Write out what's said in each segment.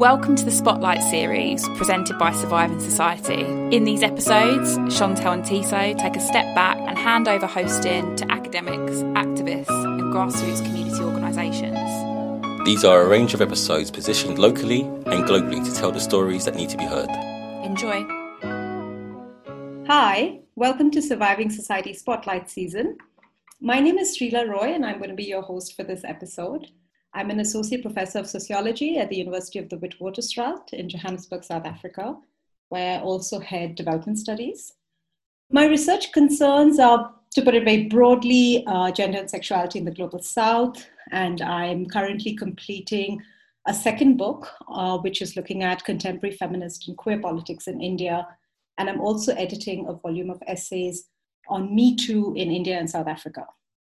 Welcome to the Spotlight series presented by Surviving Society. In these episodes, Chantel and Tissot take a step back and hand over hosting to academics, activists, and grassroots community organisations. These are a range of episodes positioned locally and globally to tell the stories that need to be heard. Enjoy. Hi, welcome to Surviving Society Spotlight season. My name is Srila Roy, and I'm going to be your host for this episode. I'm an associate professor of sociology at the University of the Witwatersrand in Johannesburg, South Africa, where I also head development studies. My research concerns are, to put it very broadly, uh, gender and sexuality in the global south, and I'm currently completing a second book, uh, which is looking at contemporary feminist and queer politics in India. And I'm also editing a volume of essays on Me Too in India and South Africa.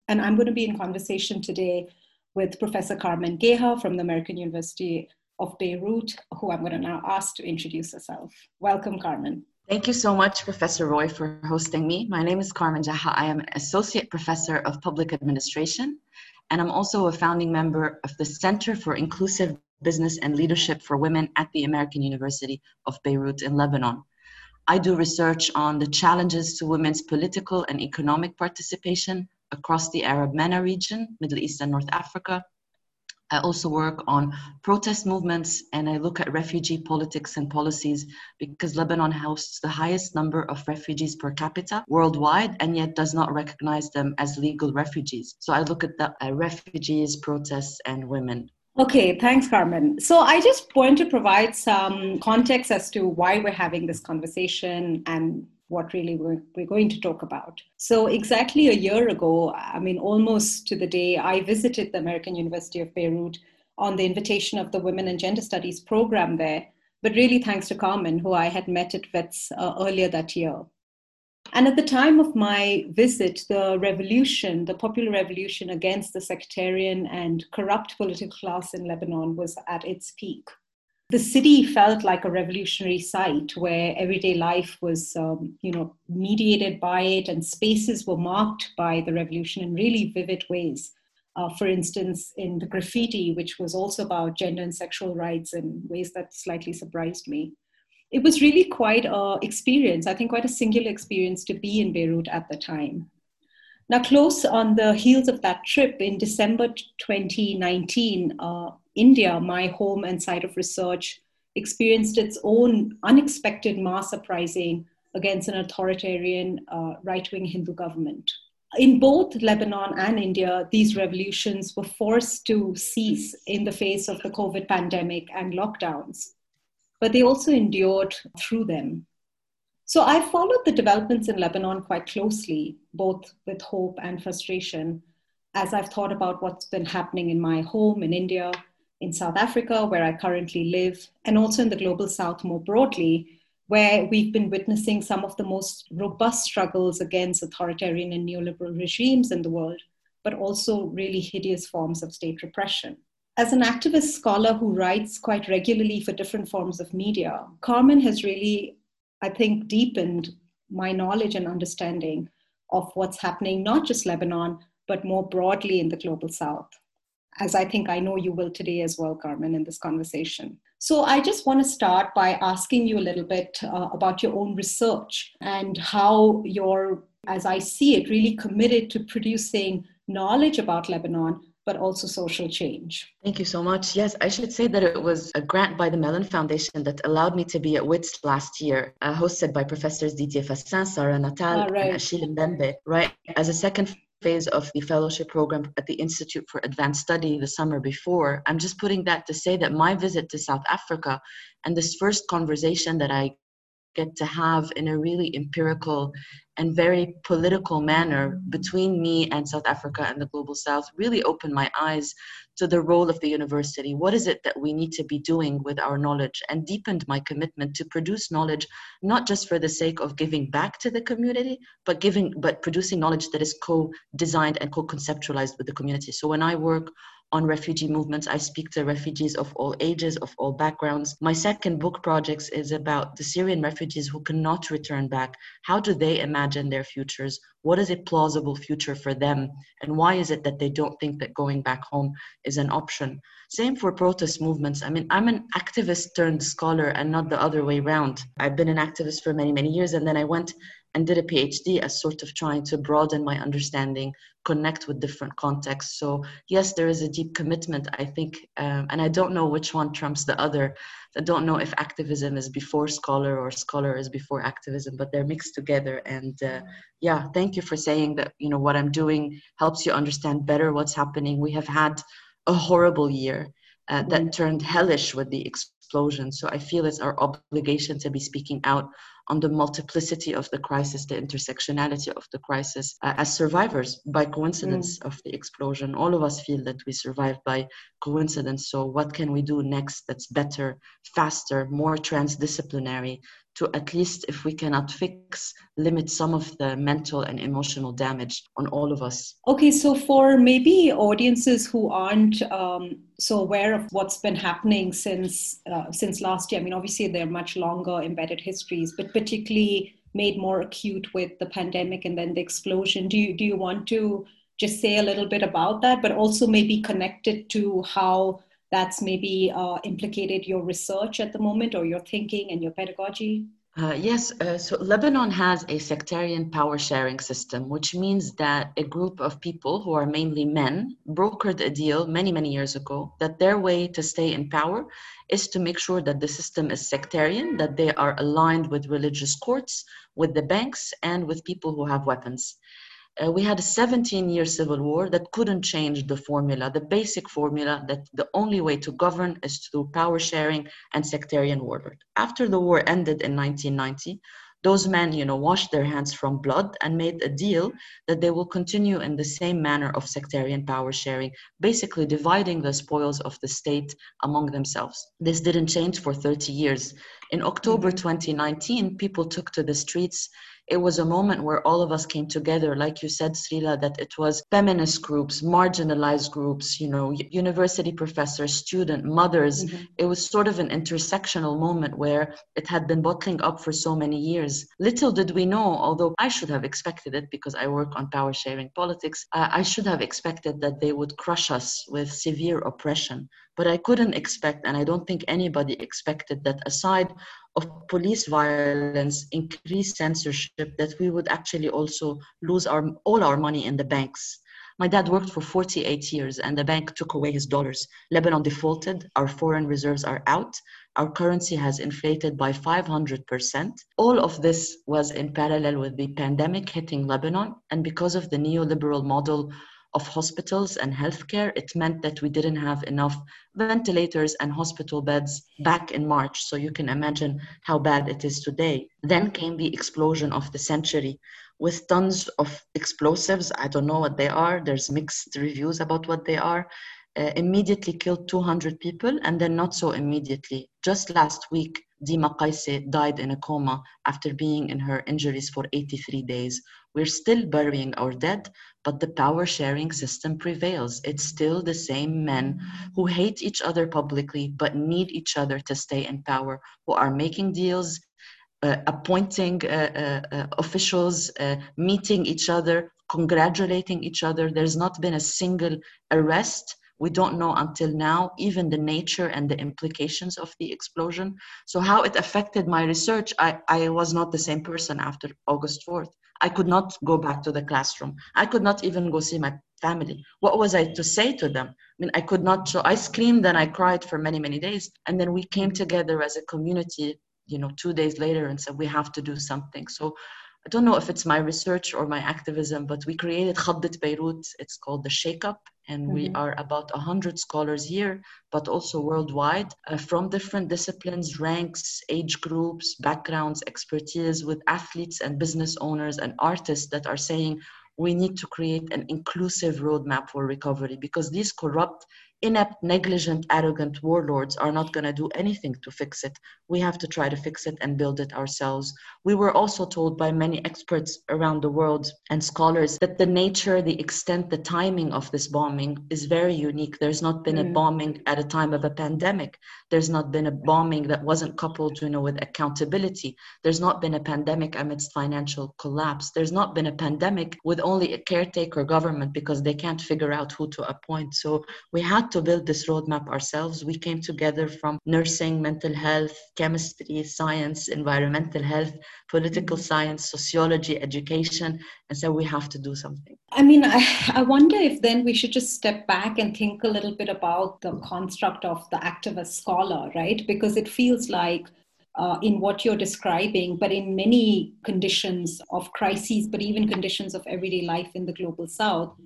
And I'm going to be in conversation today with Professor Carmen Geha from the American University of Beirut, who I'm going to now ask to introduce herself. Welcome, Carmen. Thank you so much, Professor Roy, for hosting me. My name is Carmen Geha. I am an Associate Professor of Public Administration, and I'm also a founding member of the Center for Inclusive Business and Leadership for Women at the American University of Beirut in Lebanon. I do research on the challenges to women's political and economic participation across the Arab MENA region, Middle East and North Africa. I also work on protest movements and I look at refugee politics and policies because Lebanon hosts the highest number of refugees per capita worldwide and yet does not recognize them as legal refugees. So I look at the uh, refugees, protests, and women. Okay, thanks, Carmen. So I just want to provide some context as to why we're having this conversation and what really we're, we're going to talk about. So, exactly a year ago, I mean, almost to the day, I visited the American University of Beirut on the invitation of the Women and Gender Studies program there, but really thanks to Carmen, who I had met at WITS uh, earlier that year. And at the time of my visit, the revolution, the popular revolution against the sectarian and corrupt political class in Lebanon was at its peak the city felt like a revolutionary site where everyday life was um, you know mediated by it and spaces were marked by the revolution in really vivid ways. Uh, for instance in the graffiti which was also about gender and sexual rights in ways that slightly surprised me. It was really quite a experience i think quite a singular experience to be in beirut at the time. Now close on the heels of that trip in december 2019 uh, India, my home and site of research, experienced its own unexpected mass uprising against an authoritarian uh, right wing Hindu government. In both Lebanon and India, these revolutions were forced to cease in the face of the COVID pandemic and lockdowns, but they also endured through them. So I followed the developments in Lebanon quite closely, both with hope and frustration, as I've thought about what's been happening in my home in India in South Africa, where I currently live, and also in the global south more broadly, where we've been witnessing some of the most robust struggles against authoritarian and neoliberal regimes in the world, but also really hideous forms of state repression. As an activist scholar who writes quite regularly for different forms of media, Carmen has really, I think, deepened my knowledge and understanding of what's happening, not just Lebanon, but more broadly in the global south as I think I know you will today as well, Carmen, in this conversation. So I just want to start by asking you a little bit uh, about your own research and how you're, as I see it, really committed to producing knowledge about Lebanon, but also social change. Thank you so much. Yes, I should say that it was a grant by the Mellon Foundation that allowed me to be at WITS last year, uh, hosted by professors Didier Fassin, Sarah Nuttall, right. and Achille Mbembe, right? As a second phase of the fellowship program at the Institute for Advanced Study the summer before. I'm just putting that to say that my visit to South Africa and this first conversation that I get to have in a really empirical and very political manner between me and South Africa and the global south really opened my eyes to the role of the university. What is it that we need to be doing with our knowledge? And deepened my commitment to produce knowledge not just for the sake of giving back to the community, but giving but producing knowledge that is co-designed and co-conceptualized with the community. So when I work on refugee movements. I speak to refugees of all ages, of all backgrounds. My second book project is about the Syrian refugees who cannot return back. How do they imagine their futures? What is a plausible future for them? And why is it that they don't think that going back home is an option? Same for protest movements. I mean, I'm an activist turned scholar and not the other way around. I've been an activist for many, many years, and then I went and did a PhD as sort of trying to broaden my understanding, connect with different contexts. So, yes, there is a deep commitment, I think, um, and I don't know which one trumps the other. I don't know if activism is before scholar or scholar is before activism, but they're mixed together. And uh, yeah, thank you for saying that, you know, what I'm doing helps you understand better what's happening. We have had a horrible year uh, that mm. turned hellish with the explosion. So I feel it's our obligation to be speaking out on the multiplicity of the crisis, the intersectionality of the crisis uh, as survivors by coincidence mm. of the explosion. All of us feel that we survived by coincidence. So, what can we do next that's better, faster, more transdisciplinary to at least, if we cannot fix, limit some of the mental and emotional damage on all of us. Okay, so for maybe audiences who aren't um, so aware of what's been happening since uh, since last year, I mean, obviously they're much longer embedded histories, but particularly made more acute with the pandemic and then the explosion. Do you do you want to just say a little bit about that, but also maybe connect it to how that's maybe uh, implicated your research at the moment or your thinking and your pedagogy? Uh, yes, uh, so Lebanon has a sectarian power sharing system, which means that a group of people who are mainly men brokered a deal many, many years ago that their way to stay in power is to make sure that the system is sectarian, that they are aligned with religious courts, with the banks, and with people who have weapons uh, we had a 17 year civil war that couldn't change the formula, the basic formula that the only way to govern is through power sharing and sectarian warlord. After the war ended in 1990, those men, you know, washed their hands from blood and made a deal that they will continue in the same manner of sectarian power sharing, basically dividing the spoils of the state among themselves. This didn't change for 30 years. In October 2019, mm-hmm. people took to the streets it was a moment where all of us came together like you said srila that it was feminist groups marginalized groups you know university professors student mothers. Mm-hmm. it was sort of an intersectional moment where it had been bottling up for so many years. Little did we know although i should have expected it because i work on power sharing politics uh, i should have expected that they would crush us with severe oppression but I couldn't expect, and I don't think anybody expected that aside of police violence, increased censorship, that we would actually also lose our all our money in the banks. My dad worked for 48 years and the bank took away his dollars. Lebanon defaulted, our foreign reserves are out, our currency has inflated by 500%. All of this was in parallel with the pandemic hitting Lebanon, and because of the neoliberal model of hospitals and healthcare, it meant that we didn't have enough ventilators and hospital beds back in March. So you can imagine how bad it is today. Then came the explosion of the century with tons of explosives. I don't know what they are, there's mixed reviews about what they are. Uh, immediately killed 200 people and then not so immediately. Just last week, Dima Qaisi died in a coma after being in her injuries for 83 days. We're still burying our dead, but the power sharing system prevails. It's still the same men who hate each other publicly but need each other to stay in power, who are making deals, uh, appointing uh, uh, uh officials, uh, meeting each other, congratulating each other. There's not been a single arrest we don't know until now even the nature and the implications of the explosion so how it affected my research i, I was not the same person after august 4th I could not go back to the classroom. I could not even go see my family. What was I to say to them? I mean, I could not. So I screamed and I cried for many, many days. And then we came together as a community, you know, two days later and said, we have to do something. So I don't know if it's my research or my activism, but we created Khaddit Beirut. It's called the Shake Up, and mm-hmm. we are about 100 scholars here, but also worldwide uh, from different disciplines, ranks, age groups, backgrounds, expertise with athletes and business owners and artists that are saying we need to create an inclusive roadmap for recovery because these corrupt inept, negligent, arrogant warlords are not going to do anything to fix it. We have to try to fix it and build it ourselves. We were also told by many experts around the world and scholars that the nature, the extent, the timing of this bombing is very unique. There's not been mm. a bombing at a time of a pandemic. There's not been a bombing that wasn't coupled, you know, with accountability. There's not been a pandemic amidst financial collapse. There's not been a pandemic with only a caretaker government because they can't figure out who to appoint. So we had to build this roadmap ourselves. We came together from nursing, mental health, chemistry, science, environmental health, political mm-hmm. science, sociology, education, and said we have to do something. I mean, I, I wonder if then we should just step back and think a little bit about the construct of the activist scholar, right? Because it feels like uh, in what you're describing, but in many conditions of crises, but even conditions of everyday life in the global south,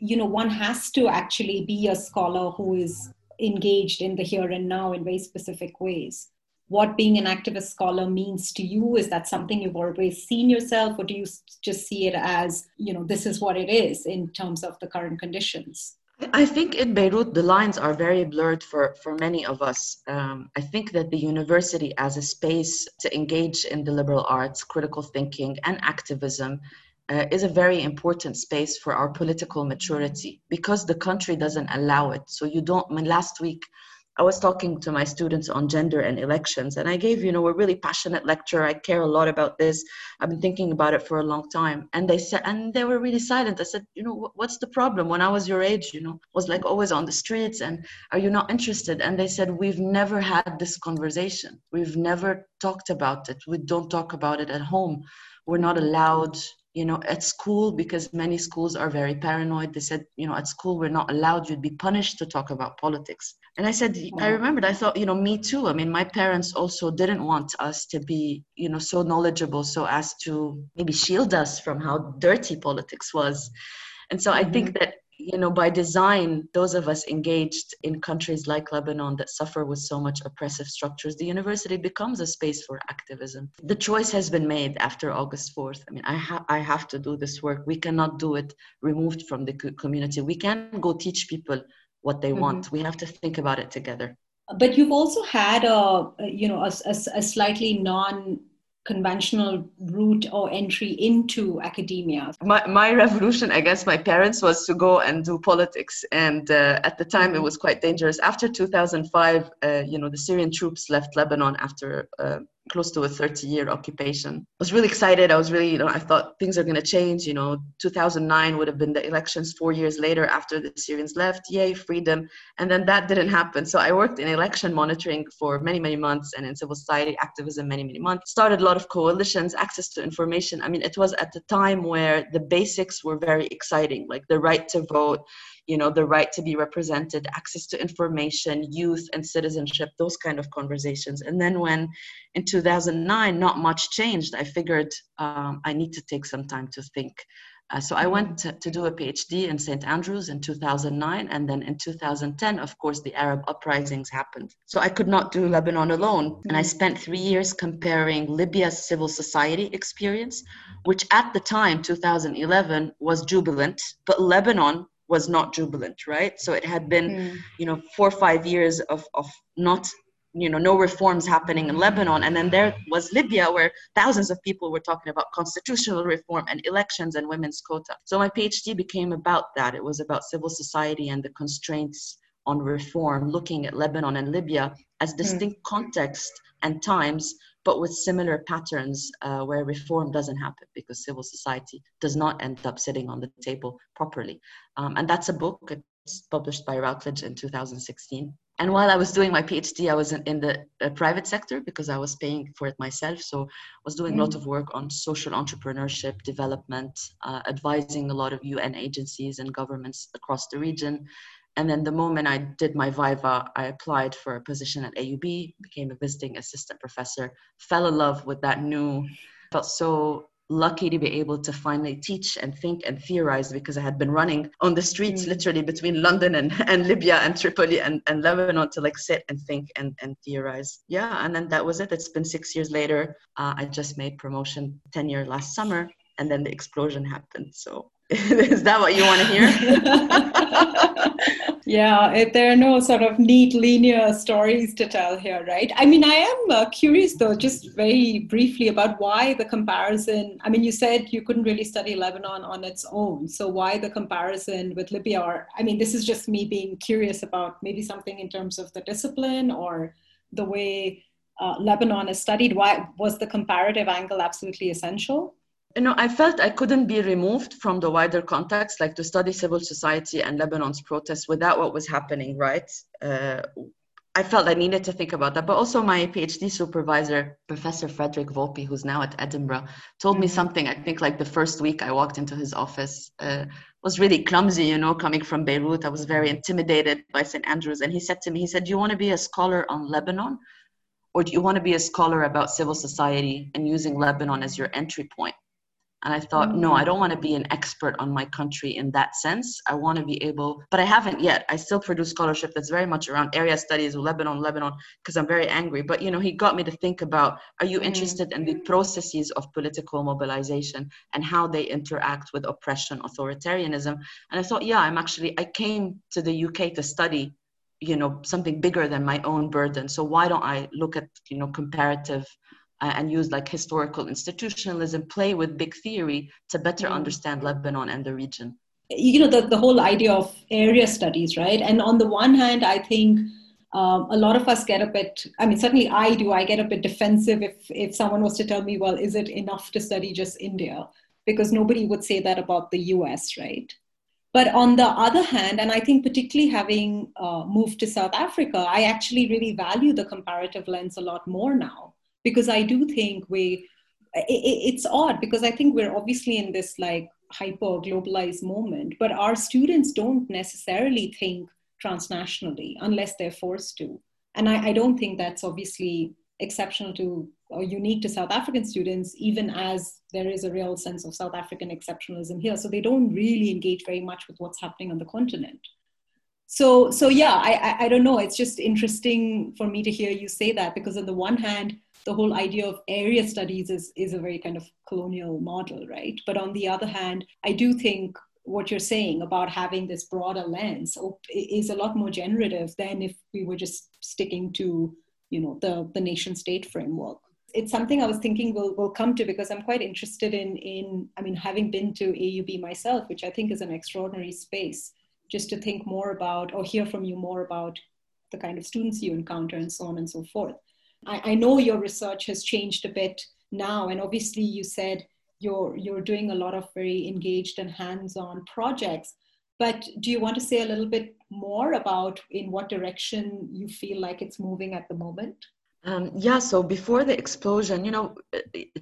you know one has to actually be a scholar who is engaged in the here and now in very specific ways what being an activist scholar means to you is that something you've always seen yourself or do you just see it as you know this is what it is in terms of the current conditions I think in Beirut, the lines are very blurred for, for many of us. Um, I think that the university, as a space to engage in the liberal arts, critical thinking, and activism, uh, is a very important space for our political maturity because the country doesn't allow it. So you don't. I mean, last week, I was talking to my students on gender and elections, and I gave you know a really passionate lecture. I care a lot about this. I've been thinking about it for a long time, and they said, and they were really silent. I said, you know, what's the problem? When I was your age, you know, was like always on the streets, and are you not interested? And they said, we've never had this conversation. We've never talked about it. We don't talk about it at home. We're not allowed you know at school because many schools are very paranoid. They said you know at school we're not allowed you'd be punished to talk about politics. And i said i remembered i thought you know me too. I mean my parents also didn't want us to be you know so knowledgeable so as to maybe shield us from how dirty politics was. And so i think mm-hmm. that you know, by design, those of us engaged in countries like Lebanon that suffer with so much oppressive structures, the university becomes a space for activism. The choice has been made after August 4th. I mean, I, ha- I have to do this work. We cannot do it removed from the community. We can't go teach people what they mm-hmm. want. We have to think about it together. But you've also had a, you know, a, a, a slightly non conventional route or entry into academia? My, my revolution against my parents was to go and do politics. And uh, at the time, it was quite dangerous. After 2005, uh, you know, the Syrian troops left Lebanon after uh, close to a 30 year occupation. I was really excited. I was really, you know, I thought things are going to change. You know, 2009 would have been the elections four years later after the Syrians left. Yay, freedom. And then that didn't happen. So I worked in election monitoring for many, many months and in civil society activism many, many months. Started a lot of coalitions, access to information. I mean, it was at the time where the basics were very exciting, like the right to vote, you know the right to be represented access to information youth and citizenship those kind of conversations and then when in 2009 not much changed i figured um, i need to take some time to think uh, so I went to, to, do a PhD in St. Andrews in 2009, and then in 2010, of course, the Arab uprisings happened. So I could not do Lebanon alone, and I spent three years comparing Libya's civil society experience, which at the time, 2011, was jubilant, but Lebanon was not jubilant, right? So it had been, mm. you know, four or five years of, of not, you know, no reforms happening in Lebanon. And then there was Libya, where thousands of people were talking about constitutional reform and elections and women's quota. So my PhD became about that. It was about civil society and the constraints on reform, looking at Lebanon and Libya as hmm. distinct mm. contexts and times but with similar patterns uh, where reform doesn't happen because civil society does not end up sitting on the table properly. Um, and that's a book. It's published by Routledge in 2016. And while I was doing my PhD, I was in, in the uh, private sector because I was paying for it myself. So I was doing mm. a lot of work on social entrepreneurship, development, uh, advising a lot of UN agencies and governments across the region, and then the moment I did my Viva, I applied for a position at AUB, became a visiting assistant professor, fell in love with that new, felt so lucky to be able to finally teach and think and theorize because I had been running on the streets mm. literally between London and, and Libya and Tripoli and, and Lebanon to like sit and think and, and theorize. Yeah, and then that was it. It's been six years later. Uh, I just made promotion tenure last summer and then the explosion happened. So is that what you want to hear? Yeah, it, there are no sort of neat linear stories to tell here, right? I mean, I am uh, curious though, just very briefly about why the comparison. I mean, you said you couldn't really study Lebanon on its own. So, why the comparison with Libya? Or, I mean, this is just me being curious about maybe something in terms of the discipline or the way uh, Lebanon is studied. Why was the comparative angle absolutely essential? You know, I felt I couldn't be removed from the wider context, like to study civil society and Lebanon's protests without what was happening, right? Uh, I felt I needed to think about that. But also, my PhD supervisor, Professor Frederick Volpi, who's now at Edinburgh, told me mm-hmm. something. I think like the first week I walked into his office uh, was really clumsy, you know, coming from Beirut. I was very intimidated by St. Andrews. And he said to me, he said, Do you want to be a scholar on Lebanon? Or do you want to be a scholar about civil society and using Lebanon as your entry point? And I thought, mm-hmm. no, I don't want to be an expert on my country in that sense. I want to be able, but I haven't yet. I still produce scholarship that's very much around area studies, Lebanon, Lebanon, because I'm very angry. But you know, he got me to think about: Are you mm-hmm. interested in the processes of political mobilization and how they interact with oppression, authoritarianism? And I thought, yeah, I'm actually. I came to the UK to study you know something bigger than my own burden so why don't i look at you know comparative uh, and use like historical institutionalism, play with big theory to better mm. understand Lebanon and the region. You know, the, the whole idea of area studies, right? And on the one hand, I think um, a lot of us get a bit, I mean, certainly I do, I get a bit defensive if, if someone was to tell me, well, is it enough to study just India? Because nobody would say that about the US, right? But on the other hand, and I think particularly having uh, moved to South Africa, I actually really value the comparative lens a lot more now because I do think we, it, it's odd because I think we're obviously in this like hyper globalized moment, but our students don't necessarily think transnationally unless they're forced to. And I, I don't think that's obviously exceptional to or unique to South African students, even as there is a real sense of South African exceptionalism here. So they don't really engage very much with what's happening on the continent. So, so yeah, I, I, I don't know. It's just interesting for me to hear you say that because on the one hand, the whole idea of area studies is, is a very kind of colonial model, right? But on the other hand, I do think what you're saying about having this broader lens is a lot more generative than if we were just sticking to, you know, the, the nation state framework. It's something I was thinking we'll, we'll come to because I'm quite interested in, in, I mean, having been to AUB myself, which I think is an extraordinary space, just to think more about or hear from you more about the kind of students you encounter and so on and so forth. I, I know your research has changed a bit now, and obviously you said you're you're doing a lot of very engaged and hands-on projects. But do you want to say a little bit more about in what direction you feel like it's moving at the moment? Um, yeah, so before the explosion, you know,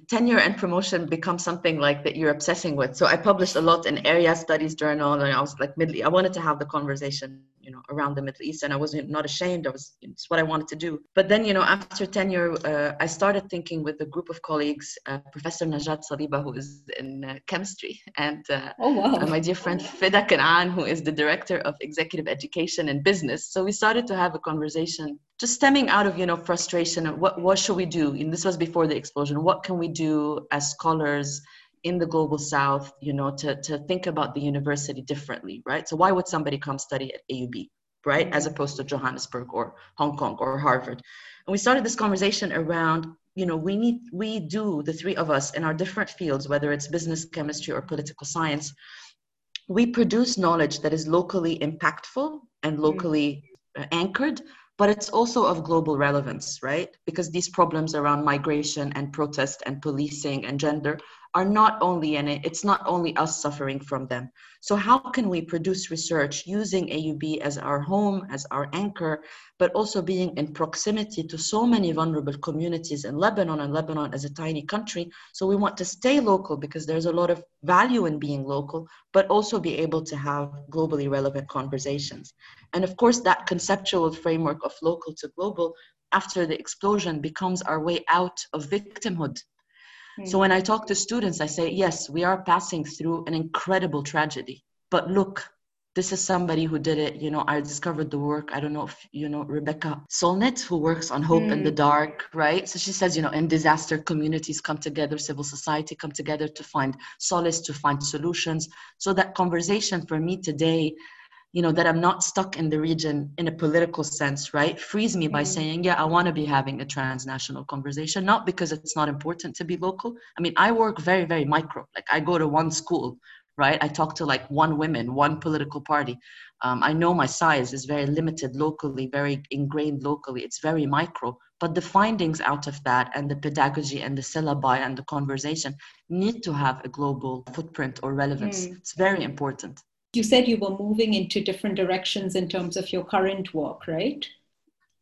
tenure and promotion become something like that you're obsessing with. So I published a lot in Area Studies Journal, and I was like, Middle, I wanted to have the conversation you know around the middle east and i wasn't not ashamed i was it's what i wanted to do. But then you know after tenure uh, i started thinking with a group of colleagues uh, professor najat saliba who is in uh, chemistry and uh, oh, wow. my dear friend fida kanaan who is the director of executive education and business. So we started to have a conversation just stemming out of you know frustration what what should we do? And this was before the explosion. What can we do as scholars in the global south you know to, to think about the university differently right so why would somebody come study at aub right mm-hmm. as opposed to johannesburg or hong kong or harvard and we started this conversation around you know we need we do the three of us in our different fields whether it's business chemistry or political science we produce knowledge that is locally impactful and mm-hmm. locally mm-hmm. anchored but it's also of global relevance, right? Because these problems around migration and protest and policing and gender are not only in it, it's not only us suffering from them. So, how can we produce research using AUB as our home, as our anchor, but also being in proximity to so many vulnerable communities in Lebanon and Lebanon as a tiny country? So, we want to stay local because there's a lot of value in being local, but also be able to have globally relevant conversations. And of course, that conceptual framework of local to global after the explosion becomes our way out of victimhood so when I talk to students, I say, yes, we are passing through an incredible tragedy. But look, this is somebody who did it. You know, I discovered the work. I don't know if you know Rebecca Solnit, who works on Hope mm. in the Dark, right? So she says, you know, in disaster, communities come together, civil society come together to find solace, to find solutions. So that conversation for me today you know that i'm not stuck in the region in a political sense right? Frees me by mm-hmm. saying yeah i want to be having a transnational conversation not because it's not important to be local. I mean i work very very micro. Like i go to one school right? I talk to like one woman one political party. Um, i know my size is very limited locally very ingrained locally. It's very micro. But the findings out of that and the pedagogy and the syllabi and the conversation need to have a global footprint or relevance. Mm. it's very important you said you were moving into different directions in terms of your current work, right?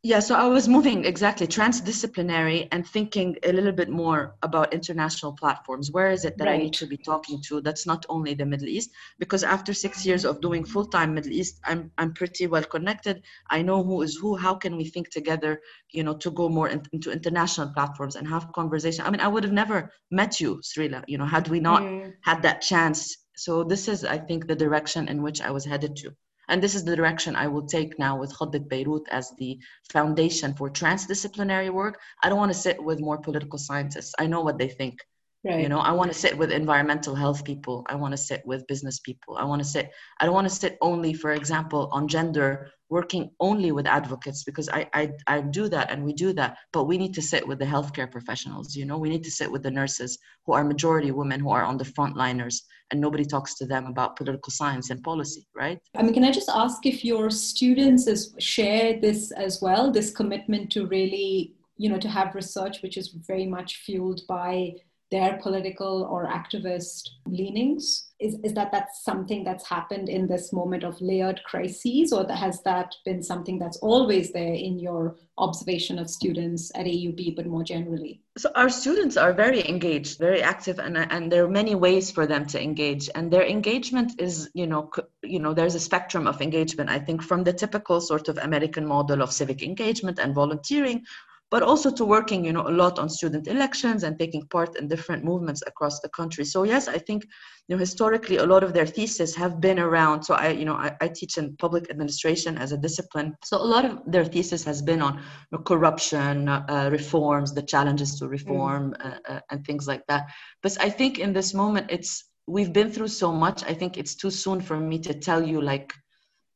Yeah, so I was moving exactly transdisciplinary and thinking a little bit more about international platforms. Where is it that right. I need to be talking to? That's not only the Middle East, because after six years of doing full time Middle East, I'm I'm pretty well connected. I know who is who. How can we think together? You know, to go more in, into international platforms and have conversation. I mean, I would have never met you, Srila. You know, had we not mm. had that chance so this is, I think, the direction in which I was headed to. And this is the direction I will take now with Khaddit Beirut as the foundation for transdisciplinary work. I don't want to sit with more political scientists. I know what they think. Right. You know, I want to sit with environmental health people. I want to sit with business people. I want to sit, I don't want to sit only, for example, on gender, working only with advocates because I, I, I do that and we do that. But we need to sit with the healthcare professionals, you know, we need to sit with the nurses who are majority women who are on the frontliners and nobody talks to them about political science and policy, right? I mean, can I just ask if your students is, share this as well, this commitment to really, you know, to have research which is very much fueled by their political or activist leanings? Is, is that that's something that's happened in this moment of layered crises, or has that been something that's always there in your observation of students at AUB, but more generally? So our students are very engaged, very active, and and there are many ways for them to engage, and their engagement is, you know, you know, there's a spectrum of engagement. I think from the typical sort of American model of civic engagement and volunteering but also to working you know a lot on student elections and taking part in different movements across the country. So yes i think you know historically a lot of their theses have been around. So i you know i, I teach in public administration as a discipline. So a lot of their thesis has been on you know, corruption uh, reforms the challenges to reform mm. uh, uh, and things like that. But i think in this moment it's we've been through so much i think it's too soon for me to tell you like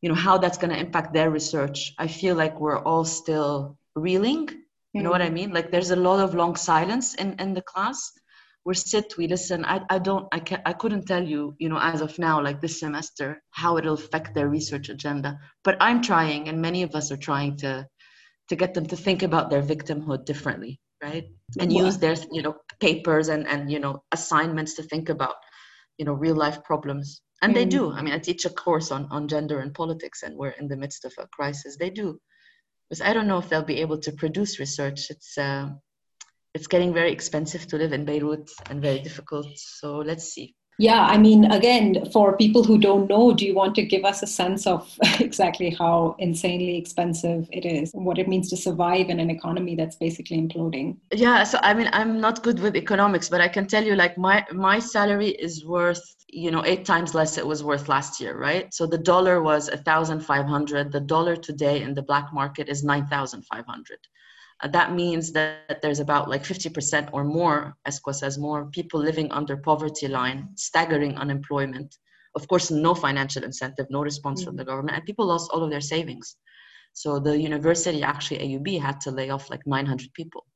you know how that's going to impact their research. I feel like we're all still reeling you know what I mm. mean? Like there's a lot of long silence in, in the class. We sit, we listen. I, I don't, I can I couldn't tell you, you know, as of now, like this semester, how it'll affect their research agenda. But I'm trying, and many of us are trying to, to get them to think about their victimhood differently, right? And use their, you know, papers and, and, you know, assignments to think about, you know, real life problems. And mm. they do. I mean, I teach a course on, on gender and politics, and we're in the midst of a crisis. They do because I don't know if they'll be able to produce research. It's uh, it's getting very expensive to live in Beirut and very difficult. So let's see. Yeah, I mean, again, for people who don't know, do you want to give us a sense of exactly how insanely expensive it is, what it means to survive in an economy that's basically imploding? Yeah, so I mean, I'm not good with economics, but I can tell you, like, my my salary is worth, you know, eight times less it was worth last year, right? So the dollar was a thousand five hundred. The dollar today in the black market is nine thousand five hundred. Uh, that means that there's about like 50% or more, ESCWA says more, people living under poverty line, staggering unemployment. Of course, no financial incentive, no response mm-hmm. from the mm-hmm. government, and people lost all of their savings. So the university, actually, AUB, had to lay off like 900 people,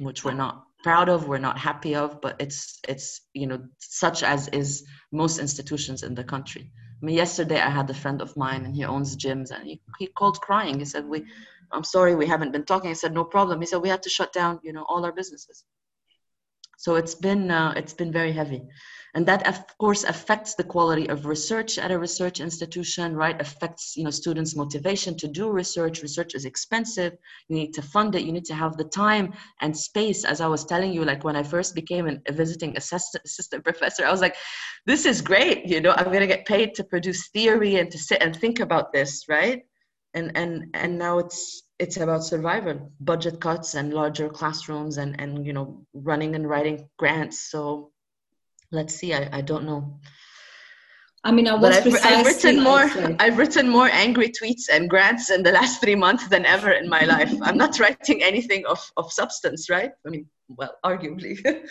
which we're not proud of, we're not happy of, but it's it's you know such as is most institutions in the country. I mean, yesterday I had a friend of mine, and he owns gyms, and he, he called crying. He said, "We I'm sorry we haven't been talking. I said, no problem. He said, we had to shut down, you know, all our businesses. So it's been, uh, it's been very heavy. And that, of course, affects the quality of research at a research institution, right? Affects, you know, students' motivation to do research. Research is expensive. You need to fund it. You need to have the time and space. As I was telling you, like when I first became an, a visiting assistant, assistant professor, I was like, this is great. You know, I'm going to get paid to produce theory and to sit and think about this, right? And and and now it's it's about survival budget cuts and larger classrooms and and you know running and writing grants so let's see i, I don't know I mean, I was I've, I've, written more. I've written more angry tweets and grants in the last three months than ever in my life. I'm not writing anything of, of substance, right? I mean, well, arguably.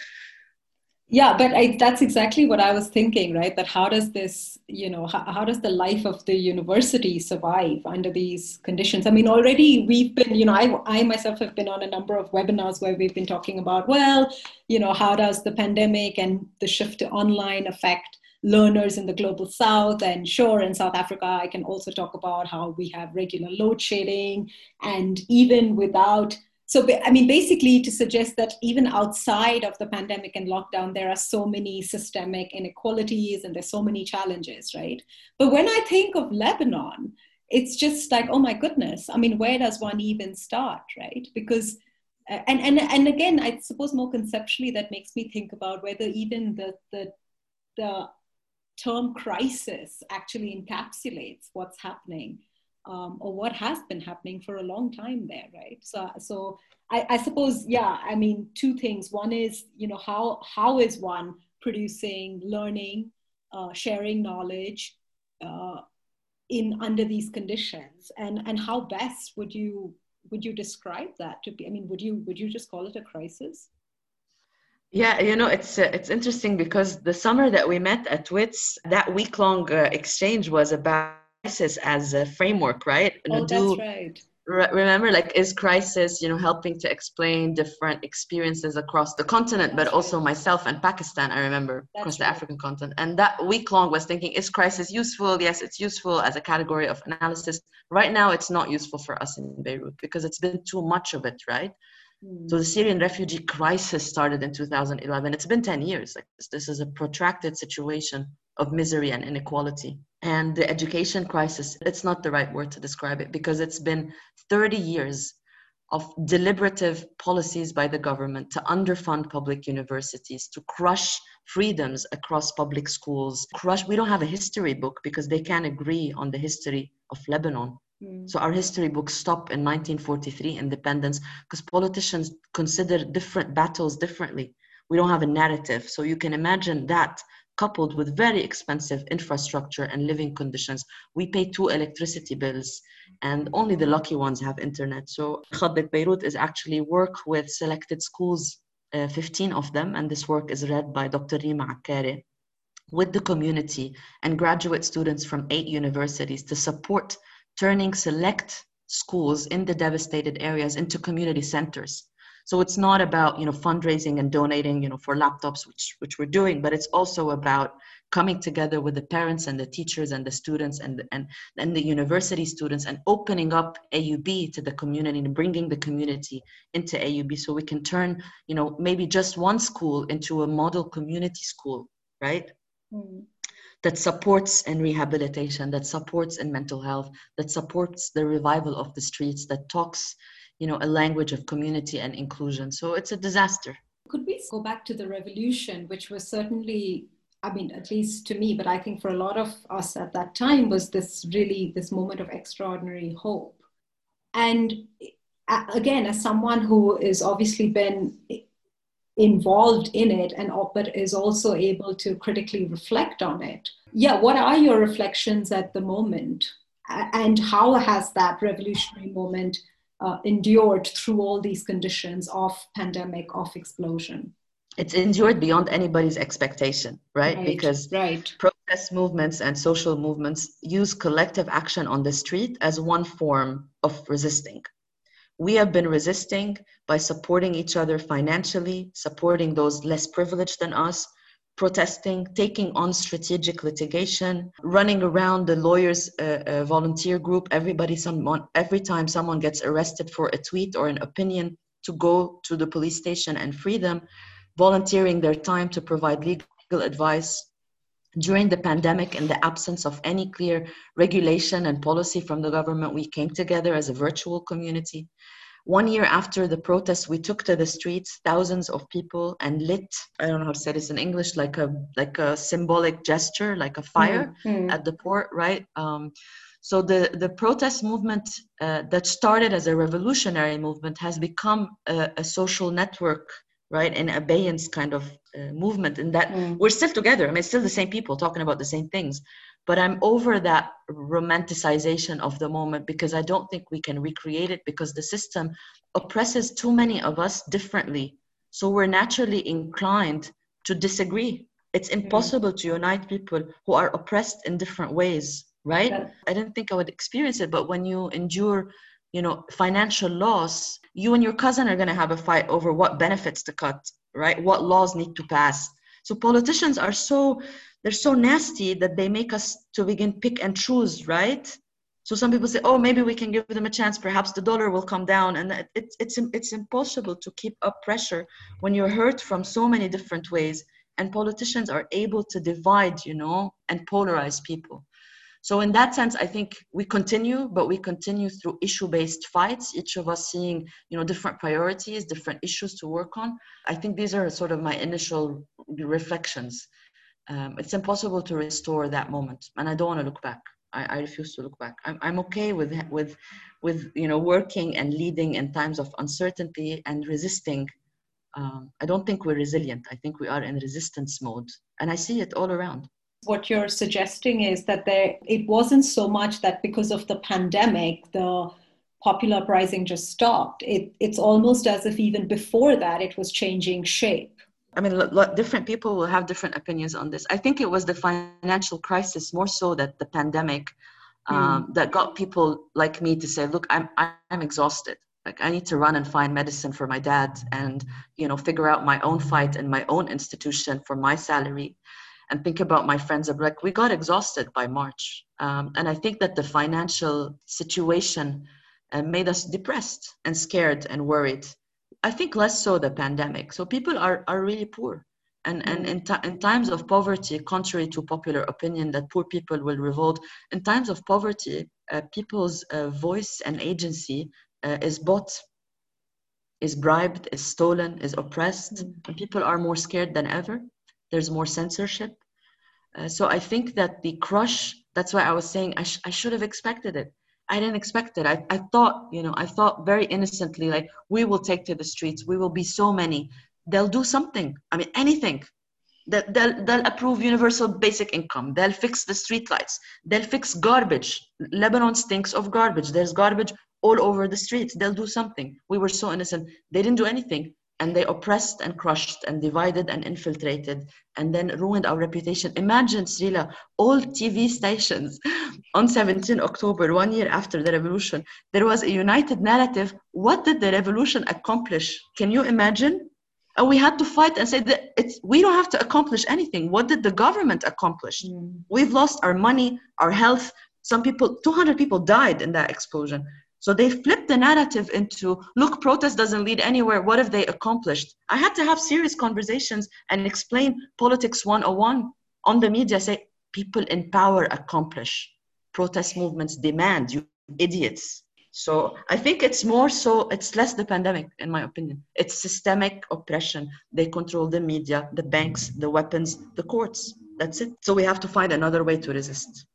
yeah but I, that's exactly what i was thinking right? That how does this you know how, how, does the life of the university survive under these conditions? I mean already we've been you know I, I myself have been on a number of webinars where we've been talking about well you know how does the pandemic and the shift to online affect learners in the global south? And sure in south africa i can also talk about how we have regular load shedding. And even without so i mean basically to suggest that even outside of the pandemic and lockdown there are so many systemic inequalities and there's so many challenges right? But when i think of lebanon it's just like oh my goodness i mean where does one even start right? Because uh, and and and again i suppose more conceptually that makes me think about whether even the the the term crisis actually encapsulates what's happening um, or what has been happening for a long time there, right? So, so I, I, suppose, yeah, I mean, two things. One is, you know, how how is one producing learning, uh, sharing knowledge uh, in under these conditions, and and how best would you would you describe that to be? I mean, would you would you just call it a crisis? Yeah, you know, it's uh, it's interesting because the summer that we met at WITS, that week long uh, exchange was about crisis as a framework, right? Oh, that's right. Re- remember, like, is crisis, you know, helping to explain different experiences across the continent, but also myself and Pakistan, I remember, that's across right. the African continent. And that week long was thinking, is crisis useful? Yes, it's useful as a category of analysis. Right now, it's not useful for us in Beirut because it's been too much of it, right? So the hmm. Syrian refugee crisis started in 2011. It's been 10 years. Like this, this is a protracted situation of misery and inequality. And the education crisis, it's not the right word to describe it because it's been 30 years of deliberative policies by the government to underfund public universities, to crush freedoms across public schools, crush. We don't have a history book because they can't agree on the history of Lebanon. Mm. So our history books stop in 1943 independence because politicians consider different battles differently. We don't have a narrative. So you can imagine that coupled with very expensive infrastructure and living conditions. We pay two electricity bills and only the lucky ones have internet. So Khaddit Beirut is actually work with selected schools, uh, 15 of them, and this work is led by Dr. Rima Akkari with the community and graduate students from eight universities to support turning select schools in the devastated areas into community centers. So it's not about you know fundraising and donating you know for laptops, which which we're doing, but it's also about coming together with the parents and the teachers and the students and and and the university students and opening up AUB to the community and bringing the community into AUB so we can turn you know maybe just one school into a model community school, right? Mm that supports in rehabilitation, that supports in mental health, that supports the revival of the streets, that talks, you know, a language of community and inclusion. So it's a disaster. Could we go back to the revolution, which was certainly, I mean, at least to me, but I think for a lot of us at that time was this really this moment of extraordinary hope. And again, as someone who has obviously been involved in it and but is also able to critically reflect on it yeah what are your reflections at the moment and how has that revolutionary moment uh, endured through all these conditions of pandemic of explosion. It's endured beyond anybody's expectation right, right because right. protest movements and social movements use collective action on the street as one form of resisting. We have been resisting by supporting each other financially, supporting those less privileged than us, protesting, taking on strategic litigation, running around the lawyers' uh, uh, volunteer group. Everybody, someone, every time someone gets arrested for a tweet or an opinion, to go to the police station and free them, volunteering their time to provide legal advice. During the pandemic, in the absence of any clear regulation and policy from the government, we came together as a virtual community one year after the protests, we took to the streets, thousands of people, and lit. I don't know how to say this in English, like a like a symbolic gesture, like a fire mm-hmm. at the port, right? Um, so the the protest movement uh, that started as a revolutionary movement has become a, a social network, right? An abeyance kind of uh, movement. In that mm. we're still together. I mean, still the same people talking about the same things, but i'm over that romanticization of the moment because i don't think we can recreate it because the system oppresses too many of us differently so we're naturally inclined to disagree. It's mm-hmm. impossible mm-hmm. to unite people who are oppressed in different ways, right? Yeah. I didn't think I would experience it, but when you endure, you know, financial loss, you and your cousin are going to have a fight over what benefits to cut, right? What laws need to pass. So politicians are so they're so nasty that they make us to begin pick and choose, right? So some people say, oh, maybe we can give them a chance. Perhaps the dollar will come down, and it's it's it's impossible to keep up pressure when you're hurt from so many different ways. And politicians are able to divide, you know, and polarize people. So in that sense, I think we continue, but we continue through issue-based fights. Each of us seeing, you know, different priorities, different issues to work on. I think these are sort of my initial reflections. Um, it's impossible to restore that moment, and I don't want to look back. I, I refuse to look back. I'm, I'm okay with with with you know working and leading in times of uncertainty and resisting. Um, I don't think we're resilient. I think we are in resistance mode, and I see it all around. What you're suggesting is that there it wasn't so much that because of the pandemic the popular uprising just stopped. It, it's almost as if even before that it was changing shape. I mean, different people will have different opinions on this. I think it was the financial crisis more so that the pandemic um, mm. that got people like me to say, "Look, I'm I'm exhausted. Like I need to run and find medicine for my dad, and you know, figure out my own fight in my own institution for my salary, and think about my friends." I'm like, we got exhausted by March, um, and I think that the financial situation uh, made us depressed and scared and worried I think less so the pandemic. So people are, are really poor. And, and in, t- in times of poverty, contrary to popular opinion that poor people will revolt, in times of poverty, uh, people's uh, voice and agency uh, is bought, is bribed, is stolen, is oppressed. Mm-hmm. And people are more scared than ever. There's more censorship. Uh, so I think that the crush, that's why I was saying I, sh- I should have expected it. I didn't expect it. I, I thought, you know, I thought very innocently, like, we will take to the streets. We will be so many. They'll do something. I mean, anything. They'll, they'll, they'll approve universal basic income. They'll fix the streetlights. They'll fix garbage. Lebanon stinks of garbage. There's garbage all over the streets. They'll do something. We were so innocent. They didn't do anything and they oppressed and crushed and divided and infiltrated and then ruined our reputation. Imagine, Srila, all TV stations on 17 October, one year after the revolution, there was a united narrative. What did the revolution accomplish? Can you imagine? And we had to fight and say that it's, we don't have to accomplish anything. What did the government accomplish? Mm. We've lost our money, our health. Some people, 200 people died in that explosion. So they flipped the narrative into look, protest doesn't lead anywhere. What have they accomplished? I had to have serious conversations and explain politics 101 on the media, say people in power accomplish. Protest movements demand, you idiots. So I think it's more so, it's less the pandemic, in my opinion. It's systemic oppression. They control the media, the banks, the weapons, the courts. That's it. So we have to find another way to resist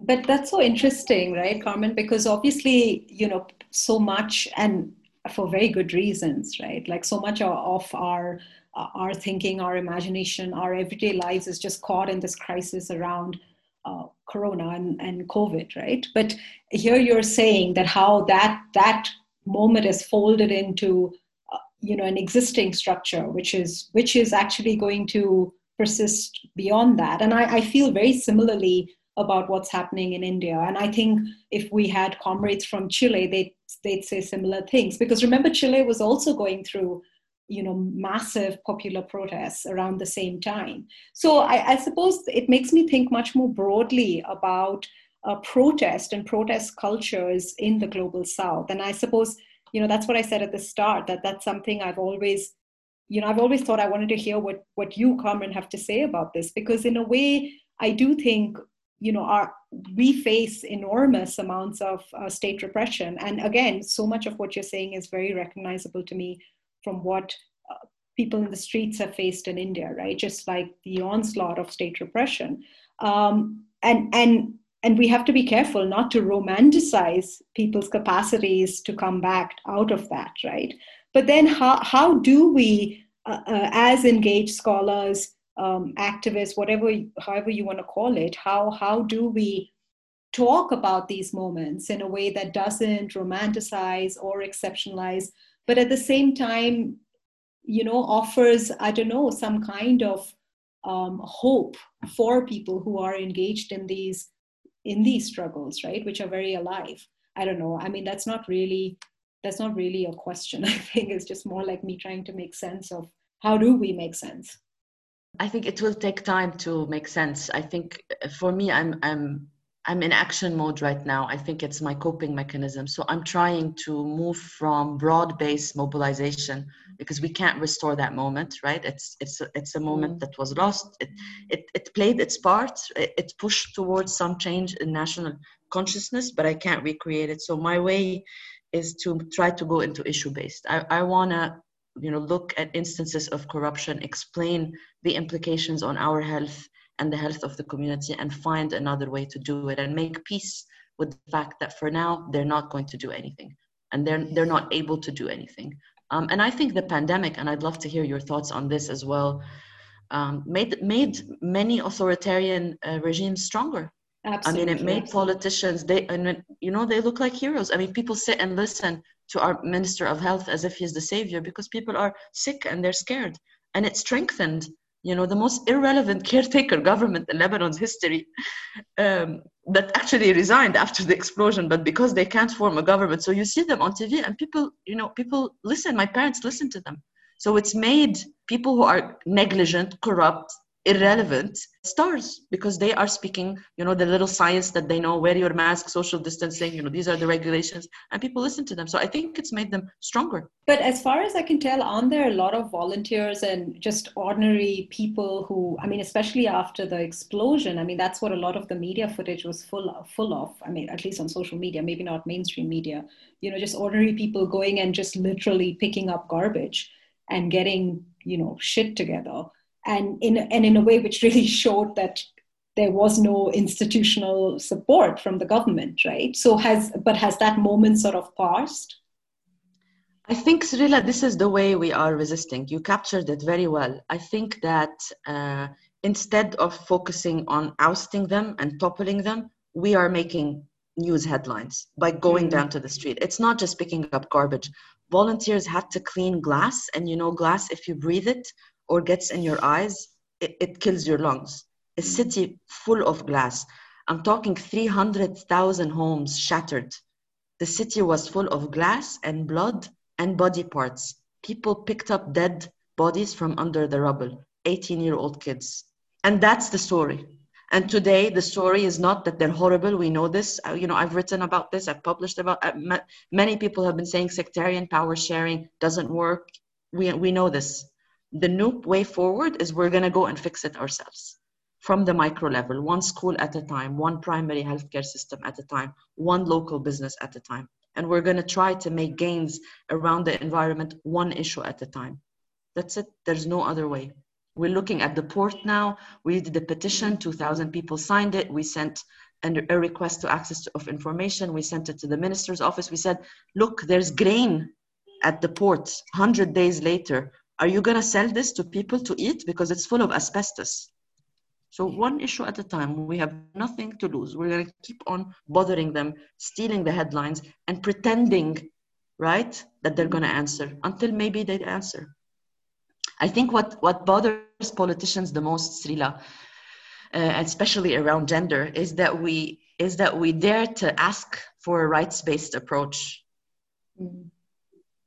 but that's so interesting right carmen? Because obviously you know so much and for very good reasons right? Like so much of our our thinking our imagination our everyday lives is just caught in this crisis around uh, corona and, and covid right? But here you're saying that how that that moment is folded into uh, you know an existing structure which is which is actually going to persist beyond that. And i, I feel very similarly about what's happening in India. And I think if we had comrades from Chile, they'd, they'd say similar things. Because remember, Chile was also going through you know massive popular protests around the same time so i, I suppose it makes me think much more broadly about uh, protest and protest cultures in the global south and i suppose you know that's what i said at the start that that's something i've always you know i've always thought i wanted to hear what what you carmen have to say about this because in a way i do think you know our we face enormous amounts of uh, state repression. And again so much of what you're saying is very recognizable to me from what uh, people in the streets have faced in india right? Just like the onslaught of state repression. Um, and and and we have to be careful not to romanticize people's capacities to come back out of that right? But then how how do we uh, uh as engaged scholars um, activists, whatever, however you want to call it, how how do we talk about these moments in a way that doesn't romanticize or exceptionalize, but at the same time, you know, offers, I don't know, some kind of um, hope for people who are engaged in these in these struggles, right, which are very alive. I don't know. I mean, that's not really that's not really a question. I think it's just more like me trying to make sense of how do we make sense. I think it will take time to make sense. I think uh, for me, I'm I'm I'm in action mode right now. I think it's my coping mechanism. So I'm trying to move from broad-based mobilization because we can't restore that moment, right? It's it's it's a moment mm. that was lost. It it, it played its part. It, it pushed towards some change in national consciousness, but I can't recreate it. So my way is to try to go into issue-based. I, I wanna you know look at instances of corruption, explain the implications on our health and the health of the community and find another way to do it and make peace with the fact that for now they're not going to do anything and they're they're not able to do anything. Um, and i think the pandemic and i'd love to hear your thoughts on this as well um, made made many authoritarian uh, regimes stronger. Absolutely. i mean it made politicians they and you know they look like heroes. I mean people sit and listen to our minister of health as if he's the savior because people are sick and they're scared and it strengthened you know, the most irrelevant caretaker government in Lebanon's history um, that actually resigned after the explosion, but because they can't form a government. So you see them on TV and people, you know, people listen. My parents listen to them. So it's made people who are negligent, corrupt, irrelevant stars because they are speaking you know the little science that they know wear your mask social distancing you know these are the regulations and people listen to them. So i think it's made them stronger. But as far as i can tell aren't there a lot of volunteers and just ordinary people who i mean especially after the explosion i mean that's what a lot of the media footage was full of, full of i mean at least on social media maybe not mainstream media you know just ordinary people going and just literally picking up garbage and getting you know shit together and in and in a way which really showed that there was no institutional support from the government right so has but has that moment sort of passed I think, Srila, this is the way we are resisting. You captured it very well. I think that uh, instead of focusing on ousting them and toppling them, we are making news headlines by going mm-hmm. down to the street. It's not just picking up garbage. Volunteers had to clean glass, and you know, glass, if you breathe it, or gets in your eyes, it, it kills your lungs. A city full of glass. I'm talking 300,000 homes shattered. The city was full of glass and blood and body parts. People picked up dead bodies from under the rubble, 18 year old kids. And that's the story. And today, the story is not that they're horrible. We know this. Uh, you know, I've written about this. I've published about. Uh, many people have been saying sectarian power sharing doesn't work. We we know this the new way forward is we're going to go and fix it ourselves from the micro level, one school at a time, one primary healthcare system at a time, one local business at a time. And we're going to try to make gains around the environment one issue at a time. That's it. There's no other way. We're looking at the port now. We did the petition, 2,000 people signed it. We sent a request to access of information. We sent it to the minister's office. We said, look, there's grain at the port 100 days later are you going to sell this to people to eat? Because it's full of asbestos. So one issue at a time. We have nothing to lose. We're going to keep on bothering them stealing the headlines and pretending right that they're going to answer until maybe they answer. I think what what bothers politicians the most srila uh, especially around gender is that we is that we dare to ask for a rights-based approach. Mm-hmm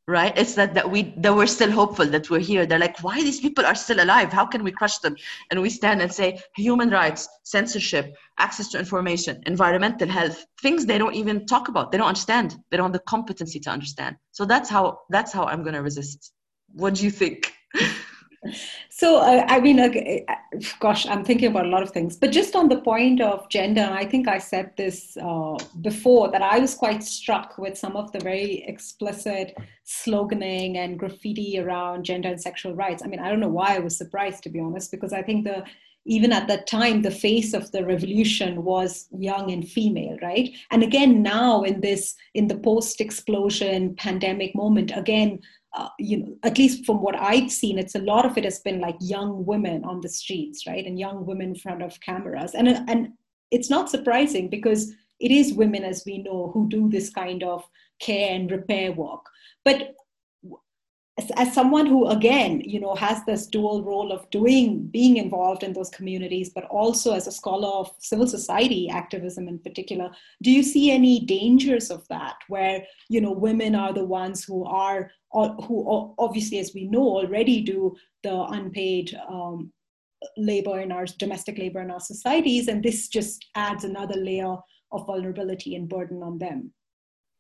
right? It's that that we that we're still hopeful that we're here. They're like why these people are still alive? How can we crush them? And we stand and say human rights censorship access to information environmental health things they don't even talk about they don't understand. They don't have the competency to understand. So that's how that's how i'm going to resist. What do you think so uh, i mean gosh i'm thinking about a lot of things but just on the point of gender i think i said this uh, before that i was quite struck with some of the very explicit sloganing and graffiti around gender and sexual rights. I mean i don't know why i was surprised to be honest because i think the even at that time the face of the revolution was young and female right? And again now in this in the post explosion pandemic moment again uh, you know, at least from what I've seen, it's a lot of it has been like young women on the streets, right, and young women in front of cameras, and and it's not surprising because it is women, as we know, who do this kind of care and repair work. But as, as someone who again you know has this dual role of doing being involved in those communities but also as a scholar of civil society activism in particular do you see any dangers of that where you know women are the ones who are who obviously as we know already do the unpaid um, labor in our domestic labor in our societies and this just adds another layer of vulnerability and burden on them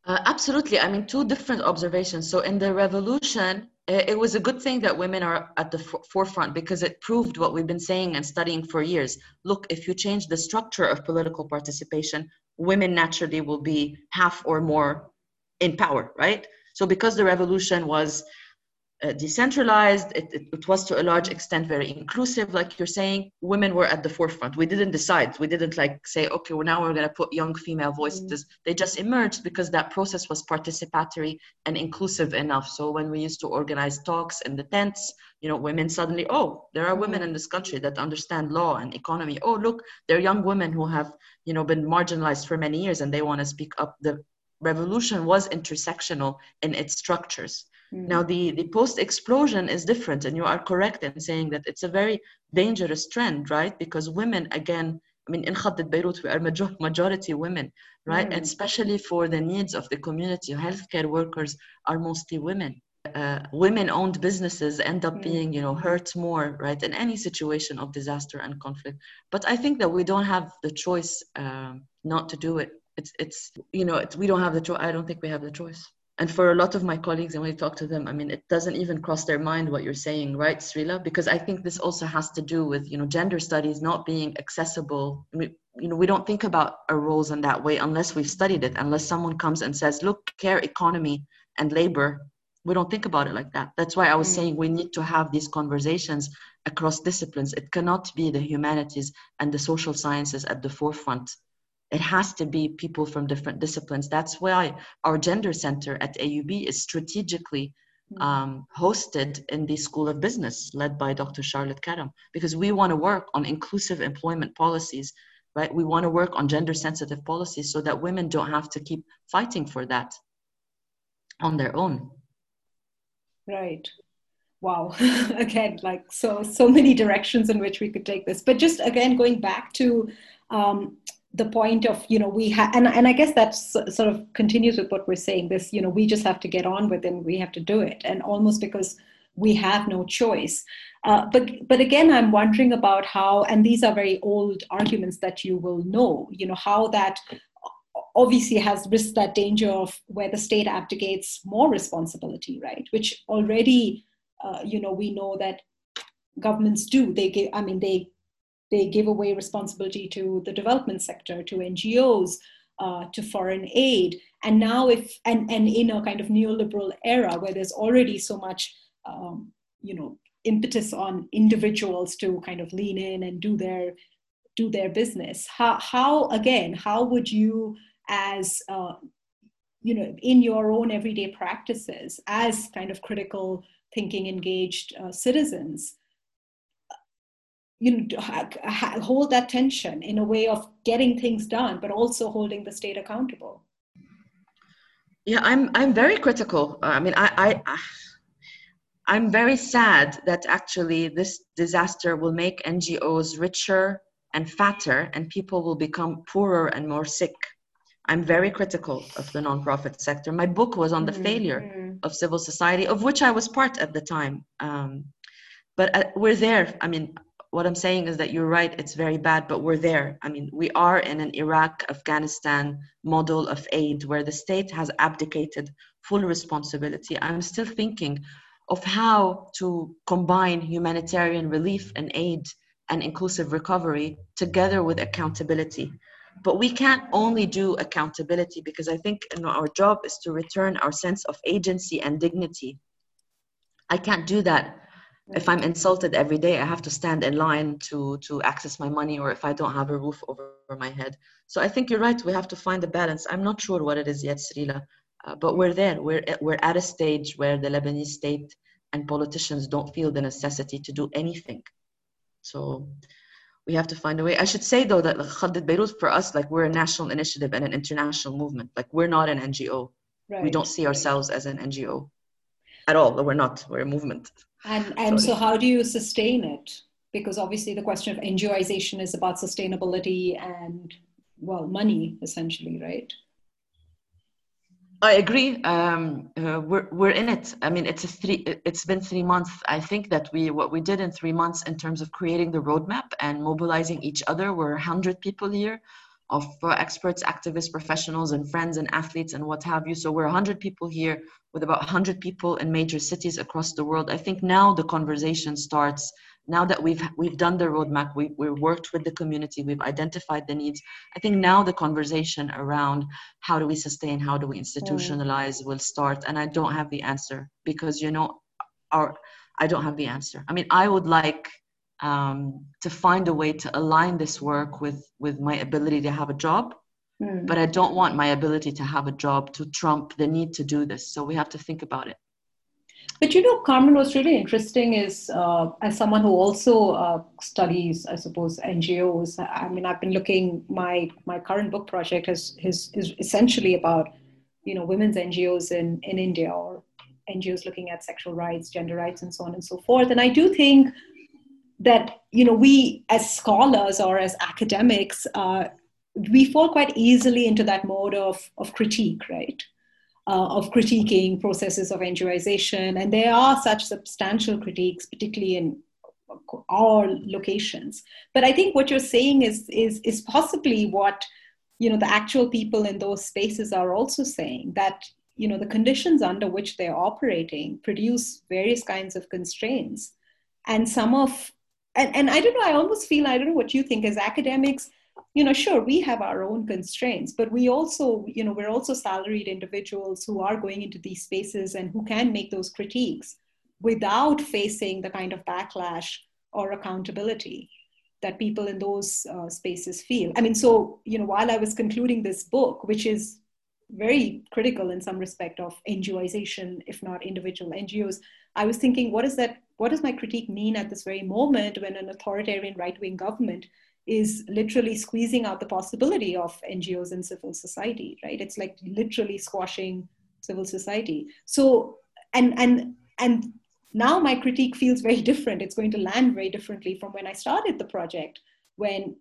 uh, absolutely. I mean, two different observations. So, in the revolution, it was a good thing that women are at the forefront because it proved what we've been saying and studying for years. Look, if you change the structure of political participation, women naturally will be half or more in power, right? So, because the revolution was uh, decentralized. It, it, it, was to a large extent very inclusive, like you're saying. Women were at the forefront. We didn't decide. We didn't like say, okay, well now we're going to put young female voices. Mm-hmm. They just emerged because that process was participatory and inclusive enough. So when we used to organize talks in the tents, you know, women suddenly, oh, there are women mm-hmm. in this country that understand law and economy. Oh, look, there are young women who have, you know, been marginalized for many years and they want to speak up. The revolution was intersectional in its structures Mm. Now, the, the post explosion is different, and you are correct in saying that it's a very dangerous trend, right? Because women, again, I mean, in Khaddit Beirut, we are major- majority women, right? Mm. And especially for the needs of the community, healthcare workers are mostly women. Uh, women-owned businesses end up mm. being, you know, hurt more, right, in any situation of disaster and conflict. But I think that we don't have the choice um, not to do it. It's, it's, you know, it's, we don't have the choice. I don't think we have the choice and for a lot of my colleagues and when I talk to them, I mean, it doesn't even cross their mind what you're saying, right, Srila? Because I think this also has to do with, you know, gender studies not being accessible. I mean, you know, we don't think about our roles in that way unless we've studied it, unless someone comes and says, look, care economy and labor. We don't think about it like that. That's why I was mm. saying we need to have these conversations across disciplines. It cannot be the humanities and the social sciences at the forefront it has to be people from different disciplines. That's why our gender center at AUB is strategically hmm. um, hosted in the School of Business, led by Dr. Charlotte Karam, because we want to work on inclusive employment policies, right? We want to work on gender sensitive policies so that women don't have to keep fighting for that on their own. Right. Wow. again, like so so many directions in which we could take this. But just again going back to um, the point of you know we have and, and i guess that sort of continues with what we're saying this you know we just have to get on with it and we have to do it. And almost because we have no choice. Uh, but but again i'm wondering about how and these are very old arguments that you will know you know how that obviously has risked that danger of where the state abdicates more responsibility right? Which already uh, you know we know that governments do. They give i mean they they give away responsibility to the development sector, to NGOs, uh, to foreign aid. And now, if and, and in a kind of neoliberal era where there's already so much, um, you know, impetus on individuals to kind of lean in and do their do their business. How how again? How would you, as uh, you know, in your own everyday practices, as kind of critical thinking engaged uh, citizens, you know hold that tension in a way of getting things done but also holding the state accountable. Yeah i'm i'm very critical. I mean i i i'm very sad that actually this disaster will make ngos richer and fatter and people will become poorer and more sick. I'm very critical of the nonprofit sector. My book was on the mm-hmm. failure of civil society of which i was part at the time. Um, but uh, we're there. I mean what I'm saying is that you're right, it's very bad, but we're there. I mean, we are in an Iraq Afghanistan model of aid where the state has abdicated full responsibility. I'm still thinking of how to combine humanitarian relief and aid and inclusive recovery together with accountability. But we can't only do accountability because I think you know, our job is to return our sense of agency and dignity. I can't do that if i'm insulted every day i have to stand in line to to access my money or if i don't have a roof over my head so i think you're right we have to find a balance i'm not sure what it is yet Srila, uh, but we're there we're, we're at a stage where the lebanese state and politicians don't feel the necessity to do anything so we have to find a way i should say though that Khaddit Beirut for us like we're a national initiative and an international movement like we're not an ngo right. we don't see ourselves as an ngo at all. We're not. We're a movement. And and so, so how do you sustain it? Because obviously the question of NGOization is about sustainability and well, money essentially, right? I agree. Um, uh, we're we're in it. I mean, it's a three. It's been three months. I think that we what we did in three months in terms of creating the roadmap and mobilizing each other. We're hundred people here, of uh, experts, activists, professionals, and friends and athletes and what have you. So we're hundred people here with about hundred people in major cities across the world. I think now the conversation starts now that we've we've done the roadmap we, we've worked with the community we've identified the needs i think now the conversation around how do we sustain how do we institutionalize will start and i don't have the answer because you know our i don't have the answer i mean i would like um, to find a way to align this work with with my ability to have a job mm. but i don't want my ability to have a job to trump the need to do this so we have to think about it but you know, Carmen, what's really interesting is uh, as someone who also uh, studies, I suppose, NGOs. I mean, I've been looking. My my current book project is is, is essentially about you know women's NGOs in in India or NGOs looking at sexual rights, gender rights, and so on and so forth. And I do think that you know we as scholars or as academics uh, we fall quite easily into that mode of of critique, right? uh, of critiquing processes of NGOization. And there are such substantial critiques, particularly in all locations. But I think what you're saying is, is, is possibly what you know, the actual people in those spaces are also saying that you know, the conditions under which they're operating produce various kinds of constraints. And some of, and, and I don't know, I almost feel, I don't know what you think as academics, you know sure we have our own constraints but we also you know we're also salaried individuals who are going into these spaces and who can make those critiques without facing the kind of backlash or accountability that people in those uh, spaces feel i mean so you know while i was concluding this book which is very critical in some respect of NGOization, if not individual NGOs. I was thinking, what is that? What does my critique mean at this very moment when an authoritarian right-wing government is literally squeezing out the possibility of NGOs and civil society, right? It's like literally squashing civil society. So, and and and now my critique feels very different. It's going to land very differently from when I started the project, when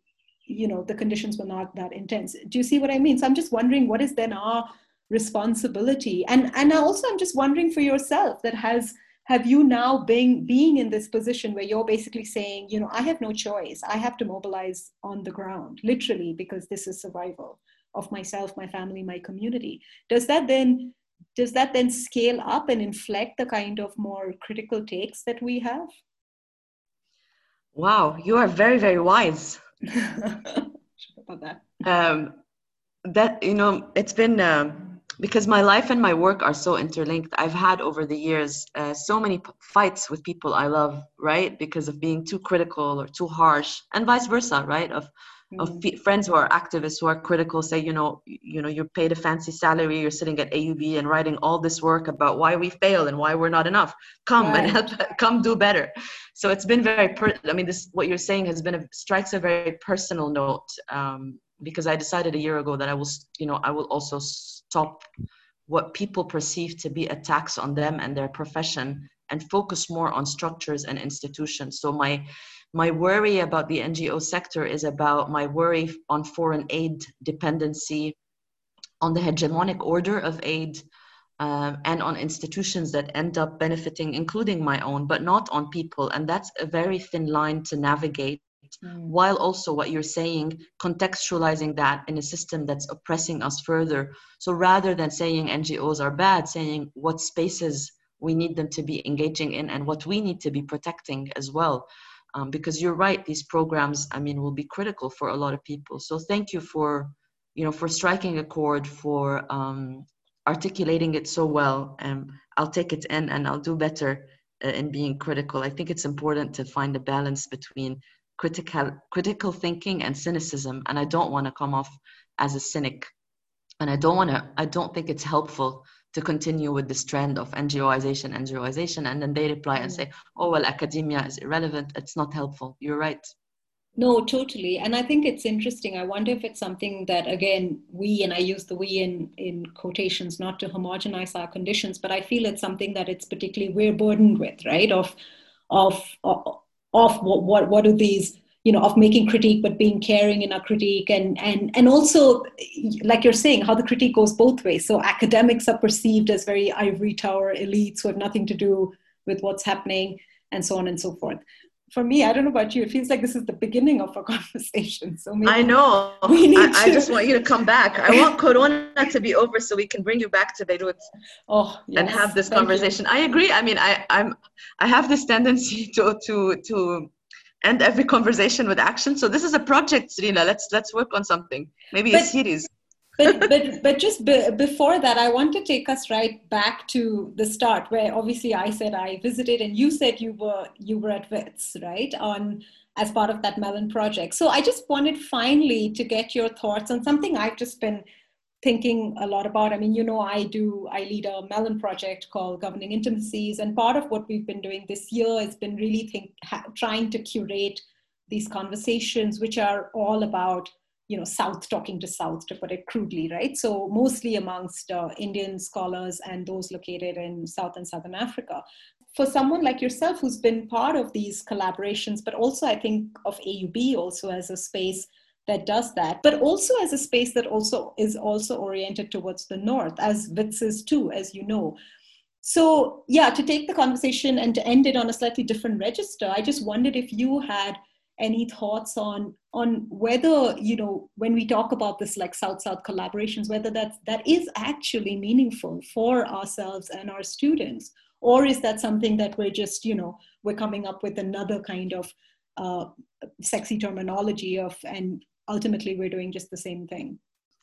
you know the conditions were not that intense. Do you see what I mean? So I'm just wondering what is then our responsibility, and and also I'm just wondering for yourself that has have you now being being in this position where you're basically saying you know i have no choice. I have to mobilize on the ground literally because this is survival of myself my family my community. Does that then does that then scale up and inflect the kind of more critical takes that we have? Wow you are very very wise. About that. Um, that you know it's been um, because my life and my work are so interlinked. I've had over the years uh, so many p- fights with people i love right? Because of being too critical or too harsh and vice versa right? Of mm. of f- friends who are activists who are critical say you know you know you're paid a fancy salary you're sitting at aub and writing all this work about why we fail and why we're not enough. Come right. and help come do better. So it's been very per- i mean this what you're saying has been a strikes a very personal note um, because I decided a year ago that I will, you know, I will also stop what people perceive to be attacks on them and their profession and focus more on structures and institutions. So my my worry about the NGO sector is about my worry on foreign aid dependency, on the hegemonic order of aid, um, and on institutions that end up benefiting, including my own, but not on people. And that's a very thin line to navigate mm. while also what you're saying contextualizing that in a system that's oppressing us further. So rather than saying ngos are bad saying what spaces we need them to be engaging in and what we need to be protecting as well. Um, because you're right these programs i mean will be critical for a lot of people. So thank you for you know for striking a chord for um, articulating it so well and i'll take it in and i'll do better uh, in being critical. I think it's important to find a balance between critical critical thinking and cynicism and i don't want to come off as a cynic and i don't want to i don't think it's helpful to continue with this trend of ngoization ngoization and then they reply and say mm. oh well academia is irrelevant it's not helpful you're right No, totally. And I think it's interesting. I wonder if it's something that, again, we, and I use the we in, in quotations, not to homogenize our conditions, but I feel it's something that it's particularly we're burdened with, right? Of, of, of, of what, what, what do these, you know, of making critique, but being caring in our critique. And, and, and also, like you're saying, how the critique goes both ways. So academics are perceived as very ivory tower elites who have nothing to do with what's happening and so on and so forth for me, I don't know about you, it feels like this is the beginning of a conversation. So maybe I know. We need I, to... I just want you to come back. I want Corona to be over so we can bring you back to Beirut. Oh, yes. and have this conversation. You. I agree. I mean, I, I'm I have this tendency to to to end every conversation with action. So this is a project, Srila. Let's let's work on something. Maybe but, a series but but but just be, before that i want to take us right back to the start where obviously i said i visited and you said you were you were at wits right on as part of that mellon project. So i just wanted finally to get your thoughts on something i've just been thinking a lot about. I mean you know i do i lead a mellon project called governing intimacies and part of what we've been doing this year has been really think, ha, trying to curate these conversations which are all about you know south talking to south to put it crudely right? So mostly amongst uh, indian scholars and those located in south and southern africa. For someone like yourself who's been part of these collaborations but also i think of aub also as a space that does that but also as a space that also is also oriented towards the north as wits is too as you know. So yeah to take the conversation and to end it on a slightly different register i just wondered if you had any thoughts on on whether you know when we talk about this like south south collaborations whether that that is actually meaningful for ourselves and our students? Or is that something that we're just you know we're coming up with another kind of uh, sexy terminology of and ultimately we're doing just the same thing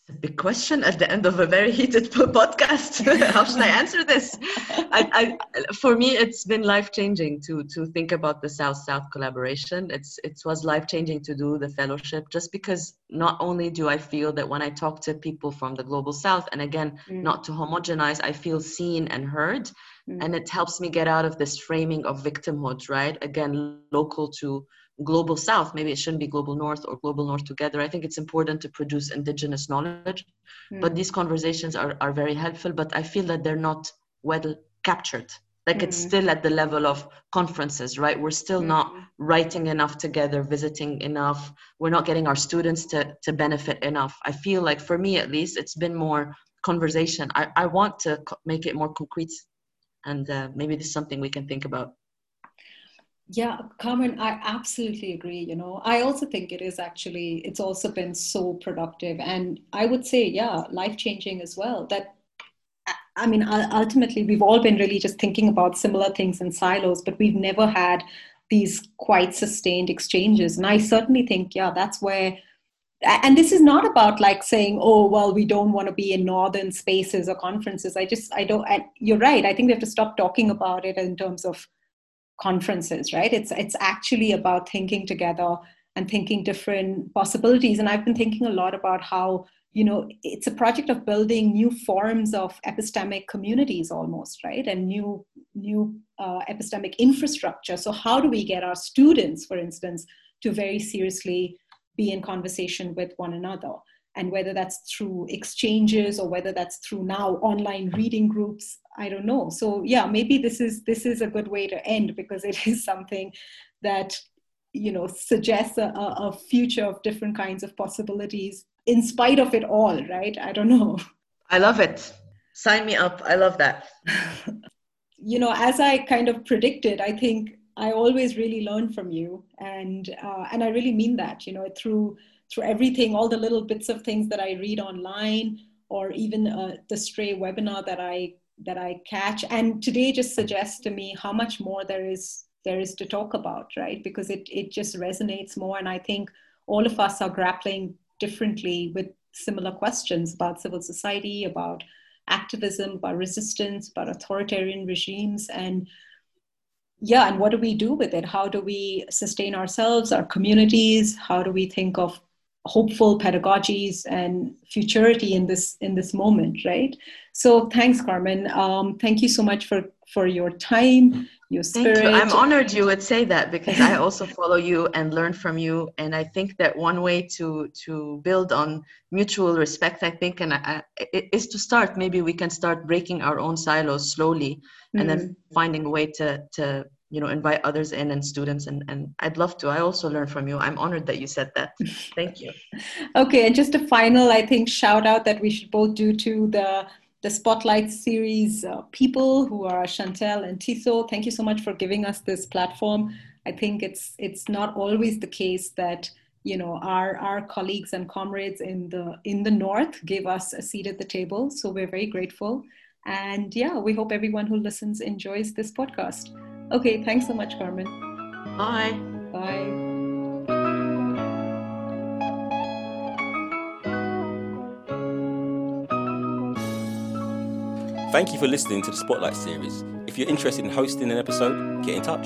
a big question at the end of a very heated podcast. How should I answer this? I, I, for me, it's been life changing to to think about the South South collaboration. It's it was life changing to do the fellowship, just because not only do I feel that when I talk to people from the global South, and again, mm. not to homogenize, I feel seen and heard, mm. and it helps me get out of this framing of victimhood. Right, again, local to global south maybe it shouldn't be global north or global north together i think it's important to produce indigenous knowledge mm. but these conversations are, are very helpful but i feel that they're not well captured like mm. it's hmm. still at the level of conferences right we're still mm. not writing enough together visiting enough we're not getting our students to, to benefit enough i feel like for me at least it's been more conversation i, I want to make it more concrete and uh, maybe this is something we can think about yeah, Carmen, I absolutely agree. You know, I also think it is actually, it's also been so productive. And I would say, yeah, life changing as well. That, I mean, ultimately, we've all been really just thinking about similar things in silos, but we've never had these quite sustained exchanges. And I certainly think, yeah, that's where and this is not about like saying oh well we don't want to be in northern spaces or conferences i just i don't you're right i think we have to stop talking about it in terms of conferences right? It's it's actually about thinking together and thinking different possibilities. And i've been thinking a lot about how you know it's a project of building new forms of epistemic communities almost right? And new new uh, epistemic infrastructure. So how do we get our students for instance to very seriously be in conversation with one another? And whether that's through exchanges or whether that's through now online reading groups i don't know. So yeah maybe this is this is a good way to end because it is something that you know suggests a, a future of different kinds of possibilities in spite of it all right? I don't know. I love it. Sign me up. I love that. You know as i kind of predicted i think i always really learn from you and uh, and i really mean that you know through through everything, all the little bits of things that I read online, or even uh, the stray webinar that I that I catch. And today just suggests to me how much more there is there is to talk about, right? Because it it just resonates more, and I think all of us are grappling differently with similar questions about civil society, about activism, about resistance, about authoritarian regimes, and yeah, and what do we do with it? How do we sustain ourselves, our communities? How do we think of hopeful pedagogies and futurity in this in this moment right so thanks carmen um, thank you so much for for your time your spirit. You. I'm honored you would say that because I also follow you and learn from you. And I think that one way to to build on mutual respect, I think, and I, is to start. Maybe we can start breaking our own silos slowly, mm-hmm. and then mm. finding a way to to you know invite others in and students and and i'd love to i also learn from you i'm honored that you said that thank you okay and just a final i think shout out that we should both do to the the Spotlight series uh, people who are Chantel and Tiso. Thank you so much for giving us this platform. I think it's it's not always the case that you know our our colleagues and comrades in the in the north give us a seat at the table. So we're very grateful. And yeah, we hope everyone who listens enjoys this podcast. Okay, thanks so much, Carmen. Bye. Bye. Thank you for listening to the Spotlight series. If you're interested in hosting an episode, get in touch.